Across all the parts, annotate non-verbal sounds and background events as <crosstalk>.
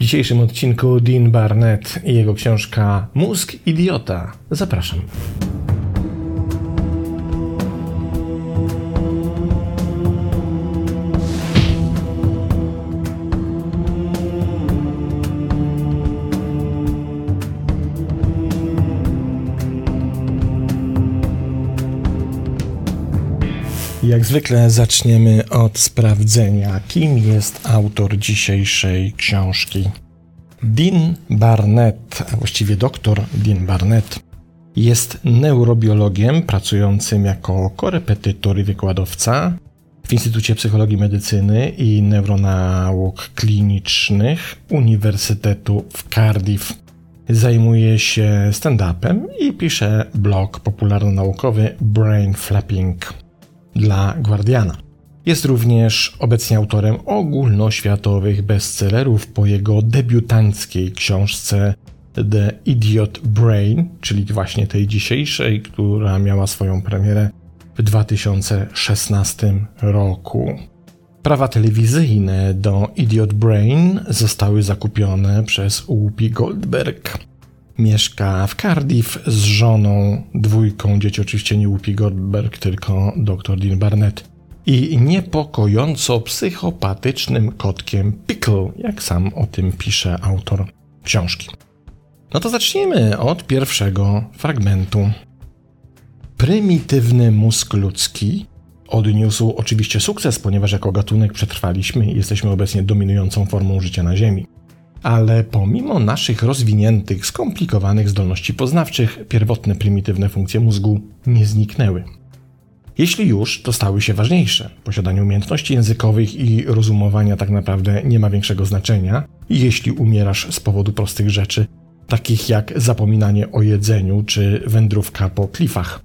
W dzisiejszym odcinku Dean Barnett i jego książka Mózg Idiota. Zapraszam. Jak zwykle zaczniemy od sprawdzenia, kim jest autor dzisiejszej książki. Dean Barnett, a właściwie doktor Dean Barnett, jest neurobiologiem pracującym jako korepetytor i wykładowca w Instytucie Psychologii Medycyny i Neuronauk Klinicznych Uniwersytetu w Cardiff. Zajmuje się stand-upem i pisze blog popularno-naukowy Brain Flapping dla Guardiana. Jest również obecnie autorem ogólnoświatowych bestsellerów po jego debiutanckiej książce The Idiot Brain, czyli właśnie tej dzisiejszej, która miała swoją premierę w 2016 roku. Prawa telewizyjne do Idiot Brain zostały zakupione przez Whoopi Goldberg. Mieszka w Cardiff z żoną, dwójką dzieci, oczywiście nie Whoopi Goldberg, tylko dr Dean Barnett i niepokojąco psychopatycznym kotkiem Pickle, jak sam o tym pisze autor książki. No to zacznijmy od pierwszego fragmentu. Prymitywny mózg ludzki odniósł oczywiście sukces, ponieważ jako gatunek przetrwaliśmy i jesteśmy obecnie dominującą formą życia na Ziemi. Ale pomimo naszych rozwiniętych, skomplikowanych zdolności poznawczych, pierwotne prymitywne funkcje mózgu nie zniknęły. Jeśli już, to stały się ważniejsze. Posiadanie umiejętności językowych i rozumowania tak naprawdę nie ma większego znaczenia, jeśli umierasz z powodu prostych rzeczy, takich jak zapominanie o jedzeniu czy wędrówka po klifach.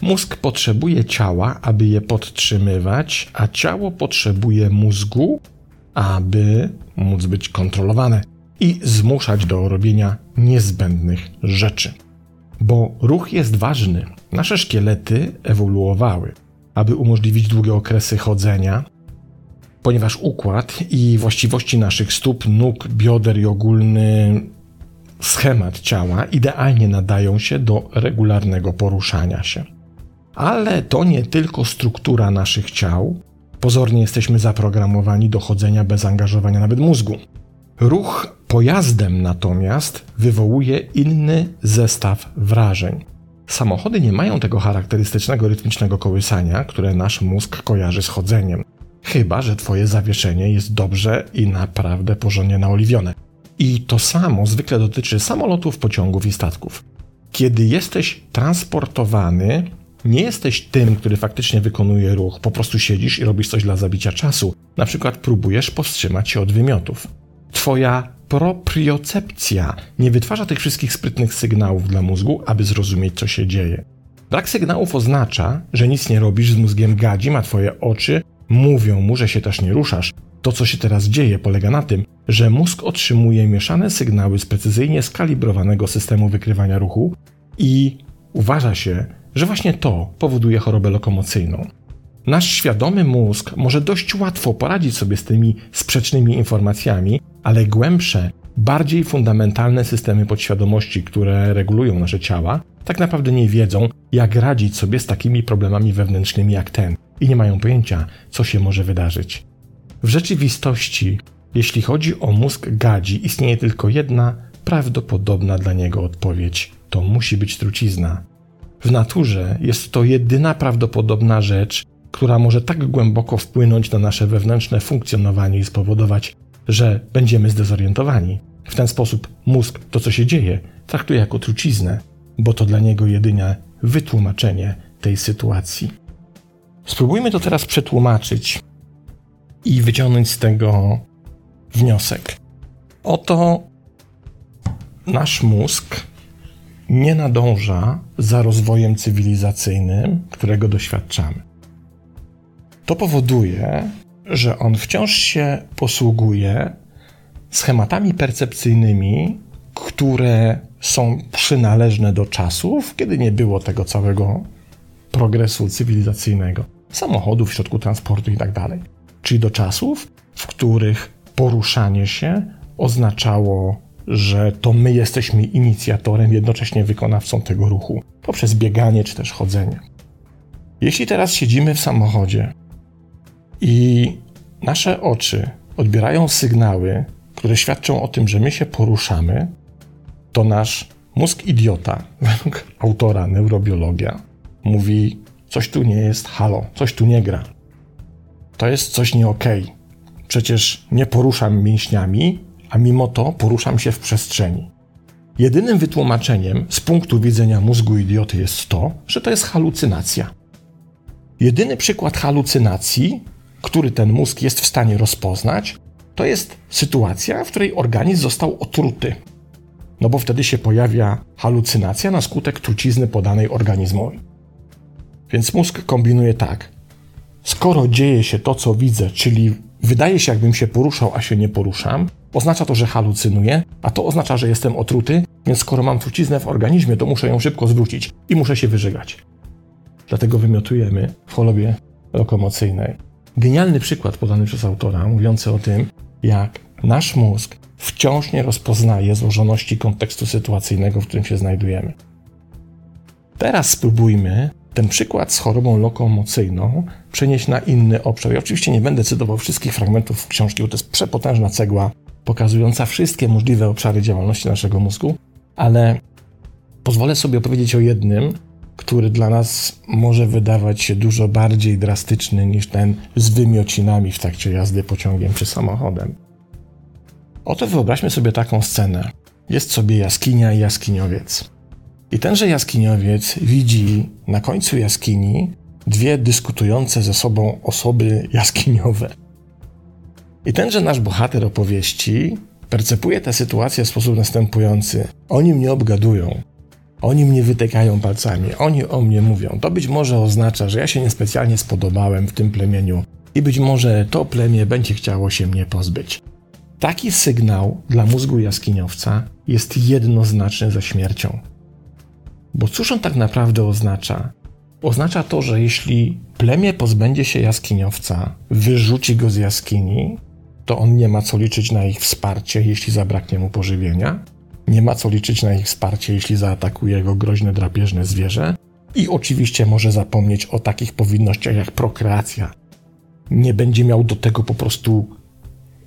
Mózg potrzebuje ciała, aby je podtrzymywać, a ciało potrzebuje mózgu, aby móc być kontrolowane i zmuszać do robienia niezbędnych rzeczy. Bo ruch jest ważny. Nasze szkielety ewoluowały, aby umożliwić długie okresy chodzenia, ponieważ układ i właściwości naszych stóp, nóg, bioder i ogólny schemat ciała idealnie nadają się do regularnego poruszania się. Ale to nie tylko struktura naszych ciał. Pozornie jesteśmy zaprogramowani do chodzenia bez angażowania nawet mózgu. Ruch pojazdem natomiast wywołuje inny zestaw wrażeń. Samochody nie mają tego charakterystycznego rytmicznego kołysania, które nasz mózg kojarzy z chodzeniem. Chyba, że twoje zawieszenie jest dobrze i naprawdę porządnie naoliwione. I to samo zwykle dotyczy samolotów, pociągów i statków. Kiedy jesteś transportowany, nie jesteś tym, który faktycznie wykonuje ruch, po prostu siedzisz i robisz coś dla zabicia czasu. Na przykład próbujesz powstrzymać się od wymiotów. Twoja propriocepcja nie wytwarza tych wszystkich sprytnych sygnałów dla mózgu, aby zrozumieć, co się dzieje. Brak sygnałów oznacza, że nic nie robisz z mózgiem gadzim, a twoje oczy mówią mu, że się też nie ruszasz. To, co się teraz dzieje, polega na tym, że mózg otrzymuje mieszane sygnały z precyzyjnie skalibrowanego systemu wykrywania ruchu i uważa się, że właśnie to powoduje chorobę lokomocyjną. Nasz świadomy mózg może dość łatwo poradzić sobie z tymi sprzecznymi informacjami, ale głębsze, bardziej fundamentalne systemy podświadomości, które regulują nasze ciała, tak naprawdę nie wiedzą, jak radzić sobie z takimi problemami wewnętrznymi jak ten i nie mają pojęcia, co się może wydarzyć. W rzeczywistości, jeśli chodzi o mózg gadzi, istnieje tylko jedna prawdopodobna dla niego odpowiedź: to musi być trucizna. W naturze jest to jedyna prawdopodobna rzecz, która może tak głęboko wpłynąć na nasze wewnętrzne funkcjonowanie i spowodować, że będziemy zdezorientowani. W ten sposób mózg to, co się dzieje, traktuje jako truciznę, bo to dla niego jedynie wytłumaczenie tej sytuacji. Spróbujmy to teraz przetłumaczyć i wyciągnąć z tego wniosek. Oto nasz mózg nie nadąża za rozwojem cywilizacyjnym, którego doświadczamy. To powoduje, że on wciąż się posługuje schematami percepcyjni, które są przynależne do czasów, kiedy nie było tego całego progresu cywilizacyjnego, samochodów, środków transportu itd. Tak Czyli do czasów, w których poruszanie się oznaczało, że to my jesteśmy inicjatorem, jednocześnie wykonawcą tego ruchu poprzez bieganie czy też chodzenie. Jeśli teraz siedzimy w samochodzie i nasze oczy odbierają sygnały, które świadczą o tym, że my się poruszamy, to nasz mózg idiota, <laughs> według autora neurobiologia, mówi: Coś tu nie jest halo, coś tu nie gra. To jest coś nie okej. Okay. Przecież nie poruszam mięśniami, a mimo to poruszam się w przestrzeni. Jedynym wytłumaczeniem z punktu widzenia mózgu idioty jest to, że to jest halucynacja. Jedyny przykład halucynacji, który ten mózg jest w stanie rozpoznać, to jest sytuacja, w której organizm został otruty. No bo wtedy się pojawia halucynacja na skutek trucizny podanej organizmowi. Więc mózg kombinuje tak. Skoro dzieje się to, co widzę, czyli wydaje się, jakbym się poruszał, a się nie poruszam, oznacza to, że halucynuję, a to oznacza, że jestem otruty, więc skoro mam truciznę w organizmie, to muszę ją szybko zwrócić i muszę się wyżygać. Dlatego wymiotujemy w chorobie lokomocyjnej. Genialny przykład podany przez autora, mówiący o tym, jak nasz mózg wciąż nie rozpoznaje złożoności kontekstu sytuacyjnego, w którym się znajdujemy. Teraz spróbujmy ten przykład z chorobą lokomocyjną przenieść na inny obszar. I oczywiście nie będę cytował wszystkich fragmentów książki, bo to jest przepotężna cegła pokazująca wszystkie możliwe obszary działalności naszego mózgu, ale pozwolę sobie opowiedzieć o jednym, który dla nas może wydawać się dużo bardziej drastyczny niż ten z wymiocinami w trakcie jazdy pociągiem czy samochodem. Oto wyobraźmy sobie taką scenę. Jest sobie jaskinia i jaskiniowiec. I tenże jaskiniowiec widzi na końcu jaskini dwie dyskutujące ze sobą osoby jaskiniowe. I tenże nasz bohater opowieści percepuje tę sytuację w sposób następujący. Oni mnie obgadują, oni mnie wytykają palcami, oni o mnie mówią. To być może oznacza, że ja się niespecjalnie spodobałem w tym plemieniu i być może to plemię będzie chciało się mnie pozbyć. Taki sygnał dla mózgu jaskiniowca jest jednoznaczny ze śmiercią. Bo cóż on tak naprawdę oznacza? Oznacza to, że jeśli plemię pozbędzie się jaskiniowca, wyrzuci go z jaskini, to on nie ma co liczyć na ich wsparcie, jeśli zabraknie mu pożywienia, nie ma co liczyć na ich wsparcie, jeśli zaatakuje go groźne drapieżne zwierzę, i oczywiście może zapomnieć o takich powinnościach jak prokreacja. Nie będzie miał do tego po prostu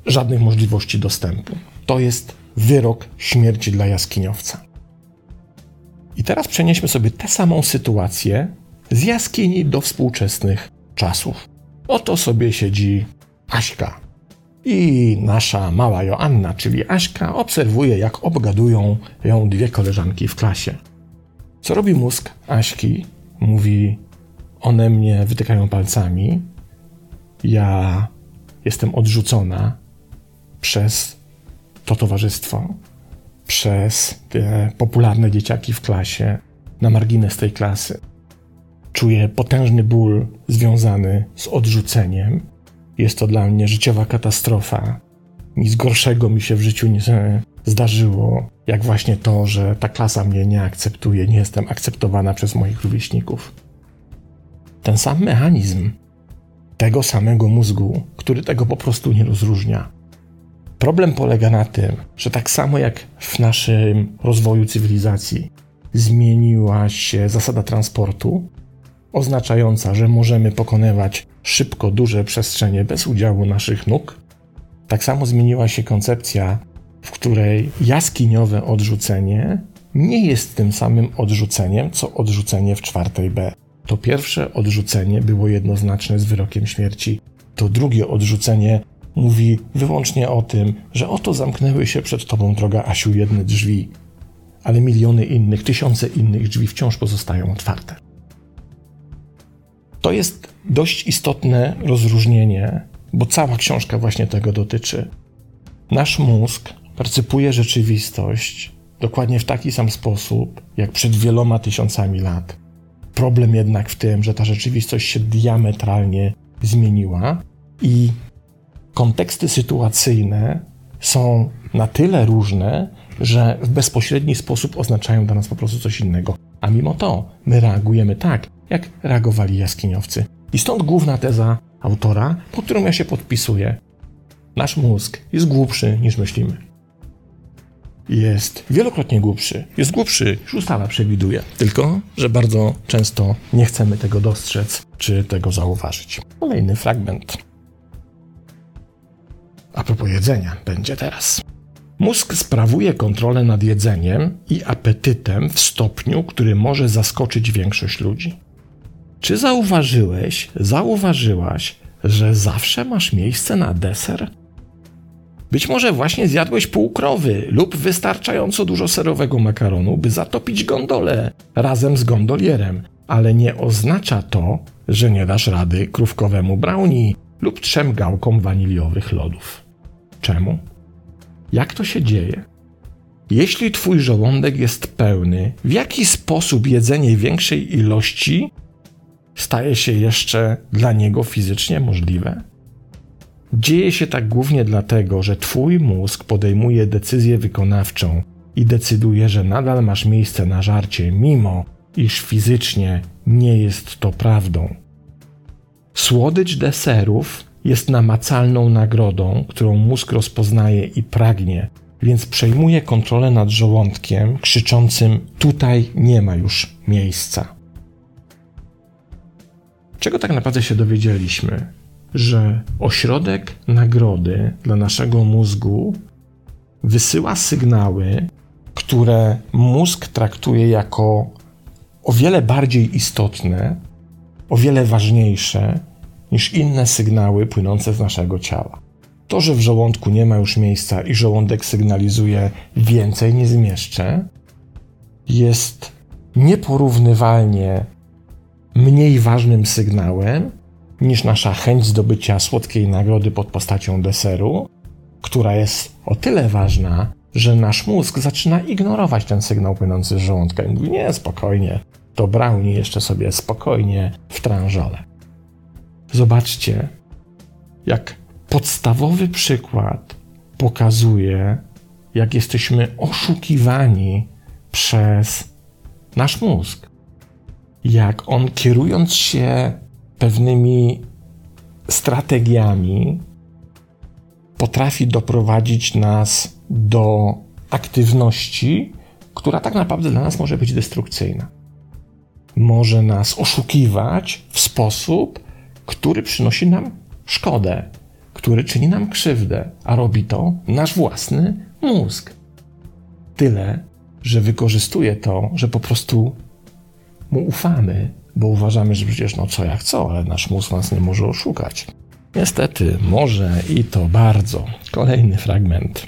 żadnych możliwości dostępu. To jest wyrok śmierci dla jaskiniowca. I teraz przenieśmy sobie tę samą sytuację z jaskini do współczesnych czasów. Oto sobie siedzi Aśka. I nasza mała Joanna, czyli Aśka, obserwuje, jak obgadują ją dwie koleżanki w klasie. Co robi mózg Aśki? Mówi: One mnie wytykają palcami. Ja jestem odrzucona przez to towarzystwo przez te popularne dzieciaki w klasie na margines tej klasy. Czuję potężny ból związany z odrzuceniem. Jest to dla mnie życiowa katastrofa. Nic gorszego mi się w życiu nie zdarzyło, jak właśnie to, że ta klasa mnie nie akceptuje, nie jestem akceptowana przez moich rówieśników. Ten sam mechanizm tego samego mózgu, który tego po prostu nie rozróżnia, Problem polega na tym, że tak samo jak w naszym rozwoju cywilizacji zmieniła się zasada transportu, oznaczająca, że możemy pokonywać szybko duże przestrzenie bez udziału naszych nóg, tak samo zmieniła się koncepcja, w której jaskiniowe odrzucenie nie jest tym samym odrzuceniem, co odrzucenie w czwartej B. To pierwsze odrzucenie było jednoznaczne z wyrokiem śmierci. To drugie odrzucenie mówi wyłącznie o tym, że oto zamknęły się przed tobą, droga Asiu, jedne drzwi, ale miliony innych, tysiące innych drzwi wciąż pozostają otwarte. To jest dość istotne rozróżnienie, bo cała książka właśnie tego dotyczy. Nasz mózg percypuje rzeczywistość dokładnie w taki sam sposób, jak przed wieloma tysiącami lat. Problem jednak w tym, że ta rzeczywistość się diametralnie zmieniła i konteksty sytuacyjne są na tyle różne, że w bezpośredni sposób oznaczają dla nas po prostu coś innego. A mimo to my reagujemy tak, jak reagowali jaskiniowcy. I stąd główna teza autora, pod którą ja się podpisuję. Nasz mózg jest głupszy niż myślimy. jest wielokrotnie głupszy. Jest głupszy, już ustawa przewiduje. Tylko, że bardzo często nie chcemy tego dostrzec czy tego zauważyć. Kolejny fragment. A propos jedzenia, będzie teraz. Mózg sprawuje kontrolę nad jedzeniem i apetytem w stopniu, który może zaskoczyć większość ludzi. Czy zauważyłeś, zauważyłaś, że zawsze masz miejsce na deser? Być może właśnie zjadłeś pół krowy lub wystarczająco dużo serowego makaronu, by zatopić gondolę razem z gondolierem, ale nie oznacza to, że nie dasz rady krówkowemu brownie lub trzem gałkom waniliowych lodów. Czemu? Jak to się dzieje? Jeśli twój żołądek jest pełny, w jaki sposób jedzenie większej ilości staje się jeszcze dla niego fizycznie możliwe? Dzieje się tak głównie dlatego, że Twój mózg podejmuje decyzję wykonawczą i decyduje, że nadal masz miejsce na żarcie, mimo iż fizycznie nie jest to prawdą. Słodycz deserów jest namacalną nagrodą, którą mózg rozpoznaje i pragnie, więc przejmuje kontrolę nad żołądkiem, krzyczącym: Tutaj nie ma już miejsca. Czego tak naprawdę się dowiedzieliśmy? że ośrodek nagrody dla naszego mózgu wysyła sygnały, które mózg traktuje jako o wiele bardziej istotne, o wiele ważniejsze niż inne sygnały płynące z naszego ciała. To, że w żołądku nie ma już miejsca i żołądek sygnalizuje więcej nie zmieszczę, jest nieporównywalnie mniej ważnym sygnałem niż nasza chęć zdobycia słodkiej nagrody pod postacią deseru, która jest o tyle ważna, że nasz mózg zaczyna ignorować ten sygnał płynący z żołądka i mówi: Nie, spokojnie, to brownie jeszcze sobie spokojnie w tranżole. Zobaczcie, jak podstawowy przykład pokazuje, jak jesteśmy oszukiwani przez nasz mózg. Jak on kierując się pewnymi strategiami potrafi doprowadzić nas do aktywności, która tak naprawdę dla nas może być destrukcyjna. Może nas oszukiwać w sposób, który przynosi nam szkodę, który czyni nam krzywdę, a robi to nasz własny mózg. Tyle, że wykorzystuje to, że po prostu mu ufamy bo uważamy, że przecież no co jak co, ale nasz mózg nas nie może oszukać. Niestety, może i to bardzo. Kolejny fragment.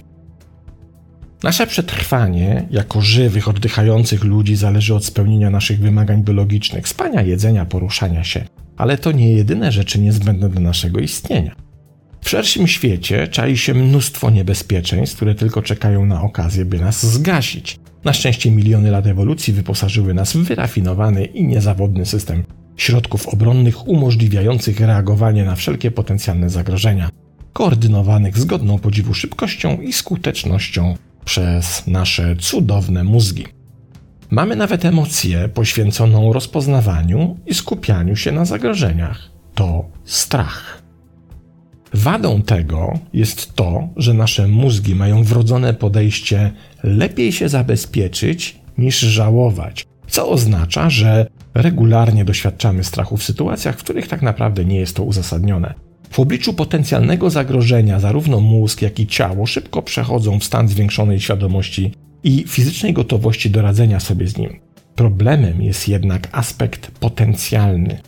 Nasze przetrwanie jako żywych, oddychających ludzi zależy od spełnienia naszych wymagań biologicznych, spania, jedzenia, poruszania się. Ale to nie jedyne rzeczy niezbędne do naszego istnienia. W szerszym świecie czai się mnóstwo niebezpieczeństw, które tylko czekają na okazję, by nas zgasić. Na szczęście miliony lat ewolucji wyposażyły nas w wyrafinowany i niezawodny system środków obronnych umożliwiających reagowanie na wszelkie potencjalne zagrożenia, koordynowanych zgodną podziwu szybkością i skutecznością przez nasze cudowne mózgi. Mamy nawet emocję poświęconą rozpoznawaniu i skupianiu się na zagrożeniach. To strach. Wadą tego jest to, że nasze mózgi mają wrodzone podejście lepiej się zabezpieczyć niż żałować, co oznacza, że regularnie doświadczamy strachu w sytuacjach, w których tak naprawdę nie jest to uzasadnione. W obliczu potencjalnego zagrożenia zarówno mózg, jak i ciało szybko przechodzą w stan zwiększonej świadomości i fizycznej gotowości do radzenia sobie z nim. Problemem jest jednak aspekt potencjalny.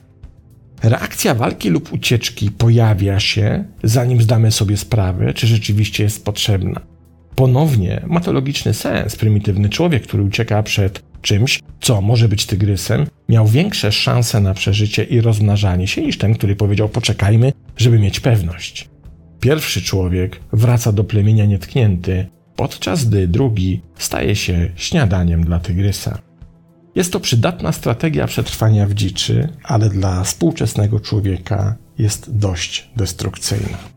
Reakcja walki lub ucieczki pojawia się, zanim zdamy sobie sprawę, czy rzeczywiście jest potrzebna. Ponownie ma to logiczny sens. Prymitywny człowiek, który ucieka przed czymś, co może być tygrysem, miał większe szanse na przeżycie i rozmnażanie się niż ten, który powiedział: Poczekajmy, żeby mieć pewność. Pierwszy człowiek wraca do plemienia nietknięty, podczas gdy drugi staje się śniadaniem dla tygrysa. Jest to przydatna strategia przetrwania w dziczy, ale dla współczesnego człowieka jest dość destrukcyjna.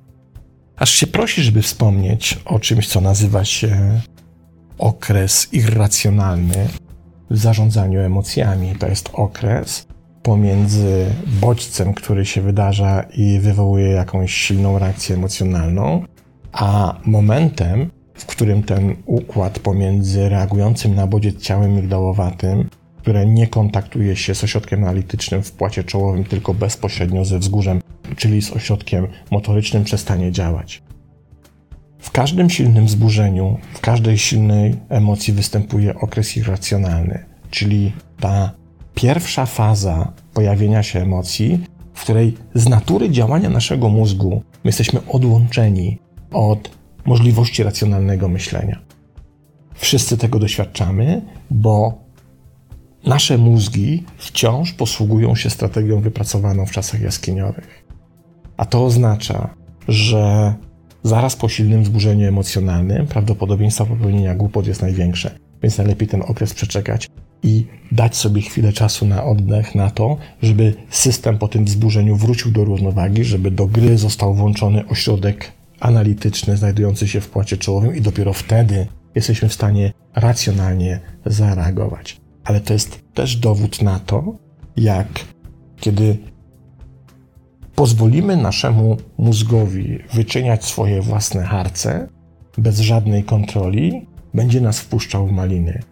Aż się prosi, żeby wspomnieć o czymś, co nazywa się okres irracjonalny w zarządzaniu emocjami. To jest okres pomiędzy bodźcem, który się wydarza i wywołuje jakąś silną reakcję emocjonalną, a momentem, w którym ten układ pomiędzy reagującym na bodziec ciałem migdałowatym, które nie kontaktuje się z ośrodkiem analitycznym w płacie czołowym, tylko bezpośrednio ze wzgórzem, czyli z ośrodkiem motorycznym, przestanie działać. W każdym silnym wzburzeniu, w każdej silnej emocji występuje okres irracjonalny, czyli ta pierwsza faza pojawienia się emocji, w której z natury działania naszego mózgu my jesteśmy odłączeni od możliwości racjonalnego myślenia. Wszyscy tego doświadczamy, bo nasze mózgi wciąż posługują się strategią wypracowaną w czasach jaskiniowych. A to oznacza, że zaraz po silnym wzburzeniu emocjonalnym prawdopodobieństwo popełnienia głupot jest największe, więc najlepiej ten okres przeczekać i dać sobie chwilę czasu na oddech, na to, żeby system po tym wzburzeniu wrócił do równowagi, żeby do gry został włączony ośrodek analityczny znajdujący się w płacie czołowym i dopiero wtedy jesteśmy w stanie racjonalnie zareagować. Ale to jest też dowód na to, jak kiedy pozwolimy naszemu mózgowi wyczyniać swoje własne harce bez żadnej kontroli, będzie nas wpuszczał w maliny.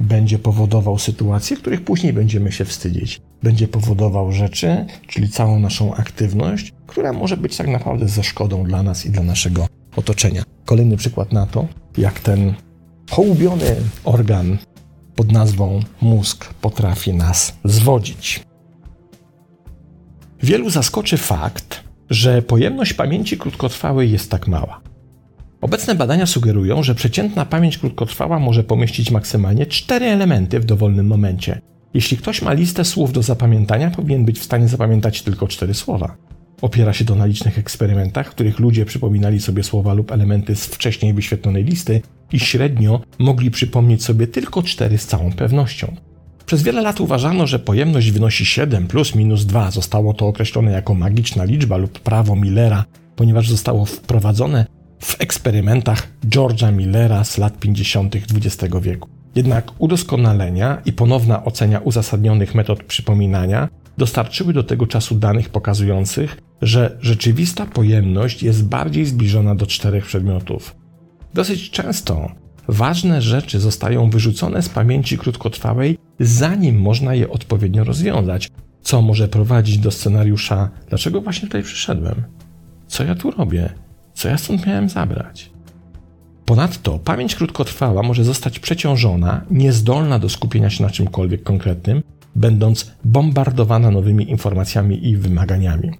Będzie powodował sytuacje, których później będziemy się wstydzić. Będzie powodował rzeczy, czyli całą naszą aktywność, która może być tak naprawdę ze szkodą dla nas i dla naszego otoczenia. Kolejny przykład na to, jak ten hołubiony organ pod nazwą mózg potrafi nas zwodzić. Wielu zaskoczy fakt, że pojemność pamięci krótkotrwałej jest tak mała. Obecne badania sugerują, że przeciętna pamięć krótkotrwała może pomieścić maksymalnie cztery elementy w dowolnym momencie. Jeśli ktoś ma listę słów do zapamiętania, powinien być w stanie zapamiętać tylko cztery słowa. Opiera się to na licznych eksperymentach, w których ludzie przypominali sobie słowa lub elementy z wcześniej wyświetlonej listy i średnio mogli przypomnieć sobie tylko cztery z całą pewnością. Przez wiele lat uważano, że pojemność wynosi 7 plus minus 2. Zostało to określone jako magiczna liczba lub prawo Millera, ponieważ zostało wprowadzone w eksperymentach George'a Millera z lat 50. XX wieku. Jednak udoskonalenia i ponowna ocenia uzasadnionych metod przypominania dostarczyły do tego czasu danych pokazujących, że rzeczywista pojemność jest bardziej zbliżona do czterech przedmiotów. Dosyć często ważne rzeczy zostają wyrzucone z pamięci krótkotrwałej, zanim można je odpowiednio rozwiązać, co może prowadzić do scenariusza: dlaczego właśnie tutaj przyszedłem? Co ja tu robię? Co ja stąd miałem zabrać? Ponadto pamięć krótkotrwała może zostać przeciążona, niezdolna do skupienia się na czymkolwiek konkretnym, będąc bombardowana nowymi informacjami i wymaganiami.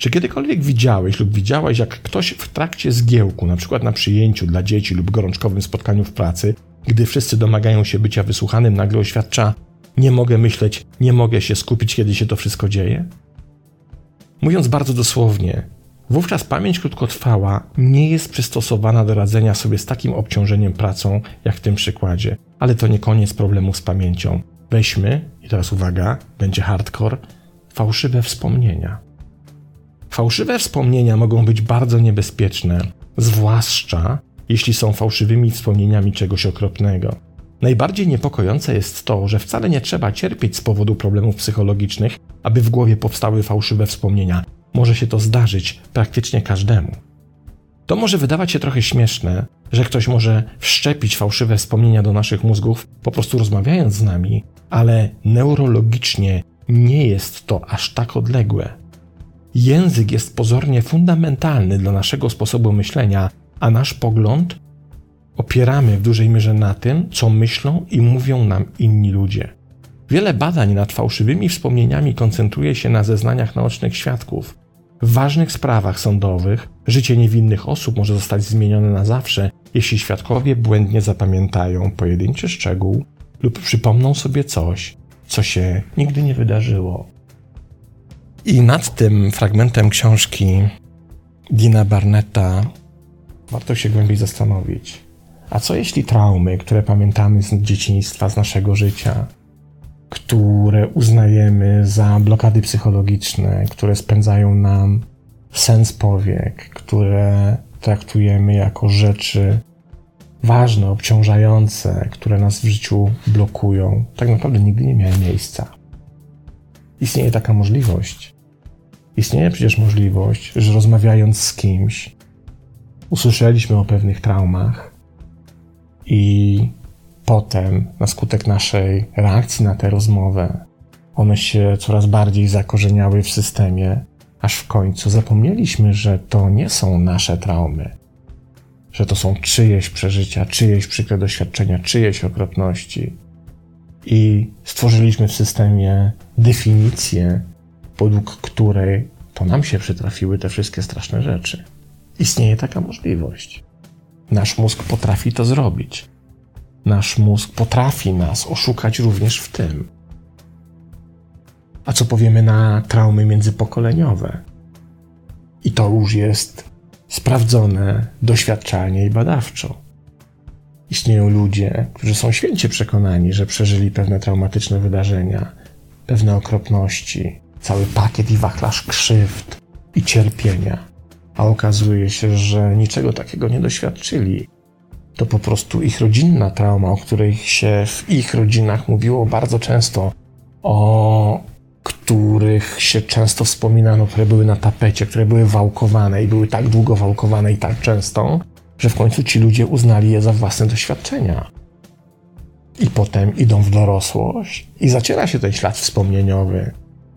Czy kiedykolwiek widziałeś lub widziałaś, jak ktoś w trakcie zgiełku, na przykład na przyjęciu dla dzieci lub gorączkowym spotkaniu w pracy, gdy wszyscy domagają się bycia wysłuchanym, nagle oświadcza: Nie mogę myśleć, nie mogę się skupić, kiedy się to wszystko dzieje? Mówiąc bardzo dosłownie, wówczas pamięć krótkotrwała nie jest przystosowana do radzenia sobie z takim obciążeniem pracą, jak w tym przykładzie. Ale to nie koniec problemu z pamięcią. Weźmy, i teraz uwaga, będzie hardcore, fałszywe wspomnienia. Fałszywe wspomnienia mogą być bardzo niebezpieczne, zwłaszcza jeśli są fałszywymi wspomnieniami czegoś okropnego. Najbardziej niepokojące jest to, że wcale nie trzeba cierpieć z powodu problemów psychologicznych, aby w głowie powstały fałszywe wspomnienia. Może się to zdarzyć praktycznie każdemu. To może wydawać się trochę śmieszne, że ktoś może wszczepić fałszywe wspomnienia do naszych mózgów, po prostu rozmawiając z nami, ale neurologicznie nie jest to aż tak odległe. Język jest pozornie fundamentalny dla naszego sposobu myślenia, a nasz pogląd opieramy w dużej mierze na tym, co myślą i mówią nam inni ludzie. Wiele badań nad fałszywymi wspomnieniami koncentruje się na zeznaniach naocznych świadków. W ważnych sprawach sądowych życie niewinnych osób może zostać zmienione na zawsze, jeśli świadkowie błędnie zapamiętają pojedynczy szczegół lub przypomną sobie coś, co się nigdy nie wydarzyło. I nad tym fragmentem książki Dina Barnetta warto się głębiej zastanowić. A co jeśli traumy, które pamiętamy z dzieciństwa, z naszego życia, które uznajemy za blokady psychologiczne, które spędzają nam sens powiek, które traktujemy jako rzeczy ważne, obciążające, które nas w życiu blokują, tak naprawdę nigdy nie miały miejsca. Istnieje taka możliwość. Istnieje przecież możliwość, że rozmawiając z kimś, usłyszeliśmy o pewnych traumach I potem, na skutek naszej reakcji na tę rozmowę, one się coraz bardziej zakorzeniały w systemie, aż w końcu zapomnieliśmy, że to nie są nasze traumy, że to są czyjeś przeżycia, czyjeś przykre doświadczenia, czyjeś okropności. I stworzyliśmy w systemie definicję, podług której to nam się przytrafiły te wszystkie straszne rzeczy. Istnieje taka możliwość. Nasz mózg potrafi to zrobić. Nasz mózg potrafi nas oszukać również w tym. A co powiemy na traumy międzypokoleniowe? I to już jest sprawdzone doświadczalnie i badawczo. Istnieją ludzie, którzy są święcie przekonani, że przeżyli pewne traumatyczne wydarzenia, pewne okropności, cały pakiet i wachlarz krzywd i cierpienia, a okazuje się, że niczego takiego nie doświadczyli. To po prostu ich rodzinna trauma, o której się w ich rodzinach mówiło bardzo często, o których się często wspominano, które były na tapecie, które były wałkowane i były tak długo wałkowane i tak często, że w końcu ci ludzie uznali je za własne doświadczenia. I potem idą w dorosłość i zaciera się ten ślad wspomnieniowy,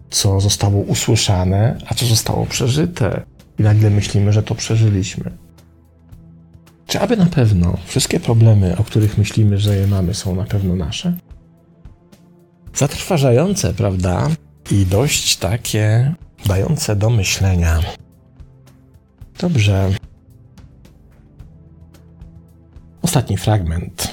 co zostało usłyszane, a co zostało przeżyte. I nagle myślimy, że to przeżyliśmy. Czy aby na pewno wszystkie problemy, o których myślimy, że je mamy, są na pewno nasze? Zatrważające, prawda? I dość takie dające do myślenia. Dobrze. Ostatni fragment.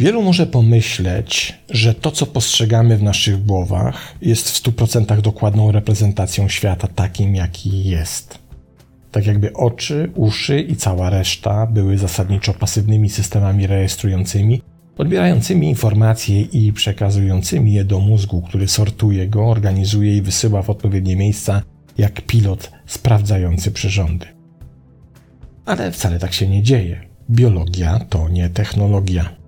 Wielu może pomyśleć, że to, co postrzegamy w naszych głowach, jest w 100% dokładną reprezentacją świata takim, jaki jest. Tak jakby oczy, uszy i cała reszta były zasadniczo pasywnymi systemami rejestrującymi, odbierającymi informacje i przekazującymi je do mózgu, który sortuje go, organizuje i wysyła w odpowiednie miejsca, jak pilot sprawdzający przyrządy. Ale wcale tak się nie dzieje. Biologia to nie technologia.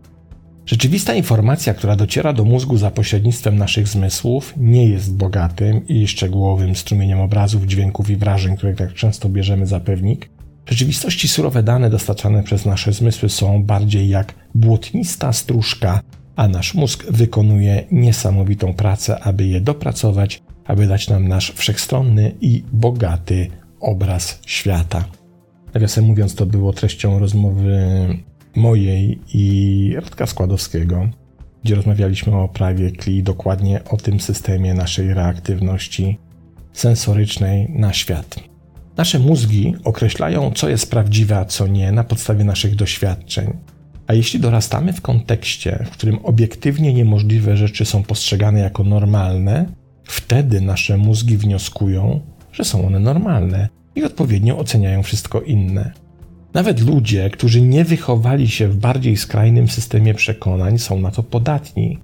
Rzeczywista informacja, która dociera do mózgu za pośrednictwem naszych zmysłów, nie jest bogatym i szczegółowym strumieniem obrazów, dźwięków i wrażeń, które tak często bierzemy za pewnik. W rzeczywistości surowe dane dostarczane przez nasze zmysły są bardziej jak błotnista stróżka, a nasz mózg wykonuje niesamowitą pracę, aby je dopracować, aby dać nam nasz wszechstronny i bogaty obraz świata. Nawiasem mówiąc, to było treścią rozmowy mojej i Radka Składowskiego, gdzie rozmawialiśmy o prawie KLI, dokładnie o tym systemie naszej reaktywności sensorycznej na świat. Nasze mózgi określają, co jest prawdziwe, a co nie, na podstawie naszych doświadczeń. A jeśli dorastamy w kontekście, w którym obiektywnie niemożliwe rzeczy są postrzegane jako normalne, wtedy nasze mózgi wnioskują, że są one normalne i odpowiednio oceniają wszystko inne. Nawet ludzie, którzy nie wychowali się w bardziej skrajnym systemie przekonań, są na to podatni.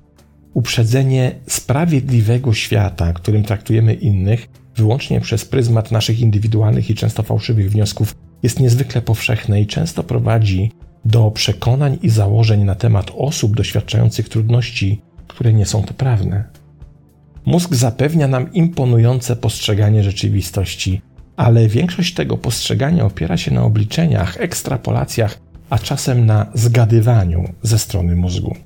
Uprzedzenie sprawiedliwego świata, którym traktujemy innych, wyłącznie przez pryzmat naszych indywidualnych i często fałszywych wniosków, jest niezwykle powszechne i często prowadzi do przekonań i założeń na temat osób doświadczających trudności, które nie są poprawne. Mózg zapewnia nam imponujące postrzeganie rzeczywistości, ale większość tego postrzegania opiera się na obliczeniach, ekstrapolacjach, a czasem na zgadywaniu ze strony mózgu.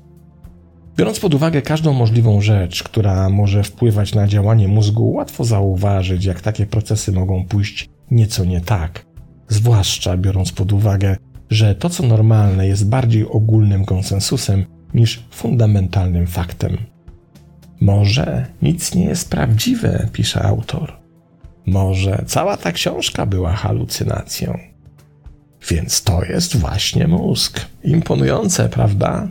Biorąc pod uwagę każdą możliwą rzecz, która może wpływać na działanie mózgu, łatwo zauważyć, jak takie procesy mogą pójść nieco nie tak. Zwłaszcza biorąc pod uwagę, że to, co normalne, jest bardziej ogólnym konsensusem niż fundamentalnym faktem. Może nic nie jest prawdziwe, pisze autor. Może cała ta książka była halucynacją. Więc to jest właśnie mózg. Imponujące, prawda?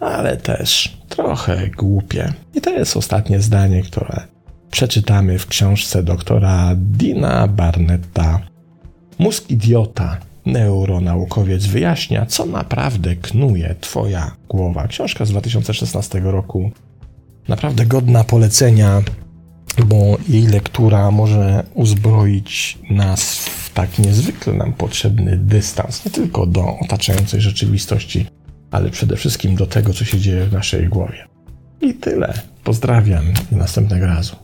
Ale też trochę głupie. I to jest ostatnie zdanie, które przeczytamy w książce doktora Dina Barnetta. Mózg idiota, neuronaukowiec wyjaśnia, co naprawdę knuje Twoja głowa. Książka z 2016 roku. Naprawdę godna polecenia bo jej lektura może uzbroić nas w tak niezwykle nam potrzebny dystans, nie tylko do otaczającej rzeczywistości, ale przede wszystkim do tego, co się dzieje w naszej głowie. I tyle. Pozdrawiam i następnego razu.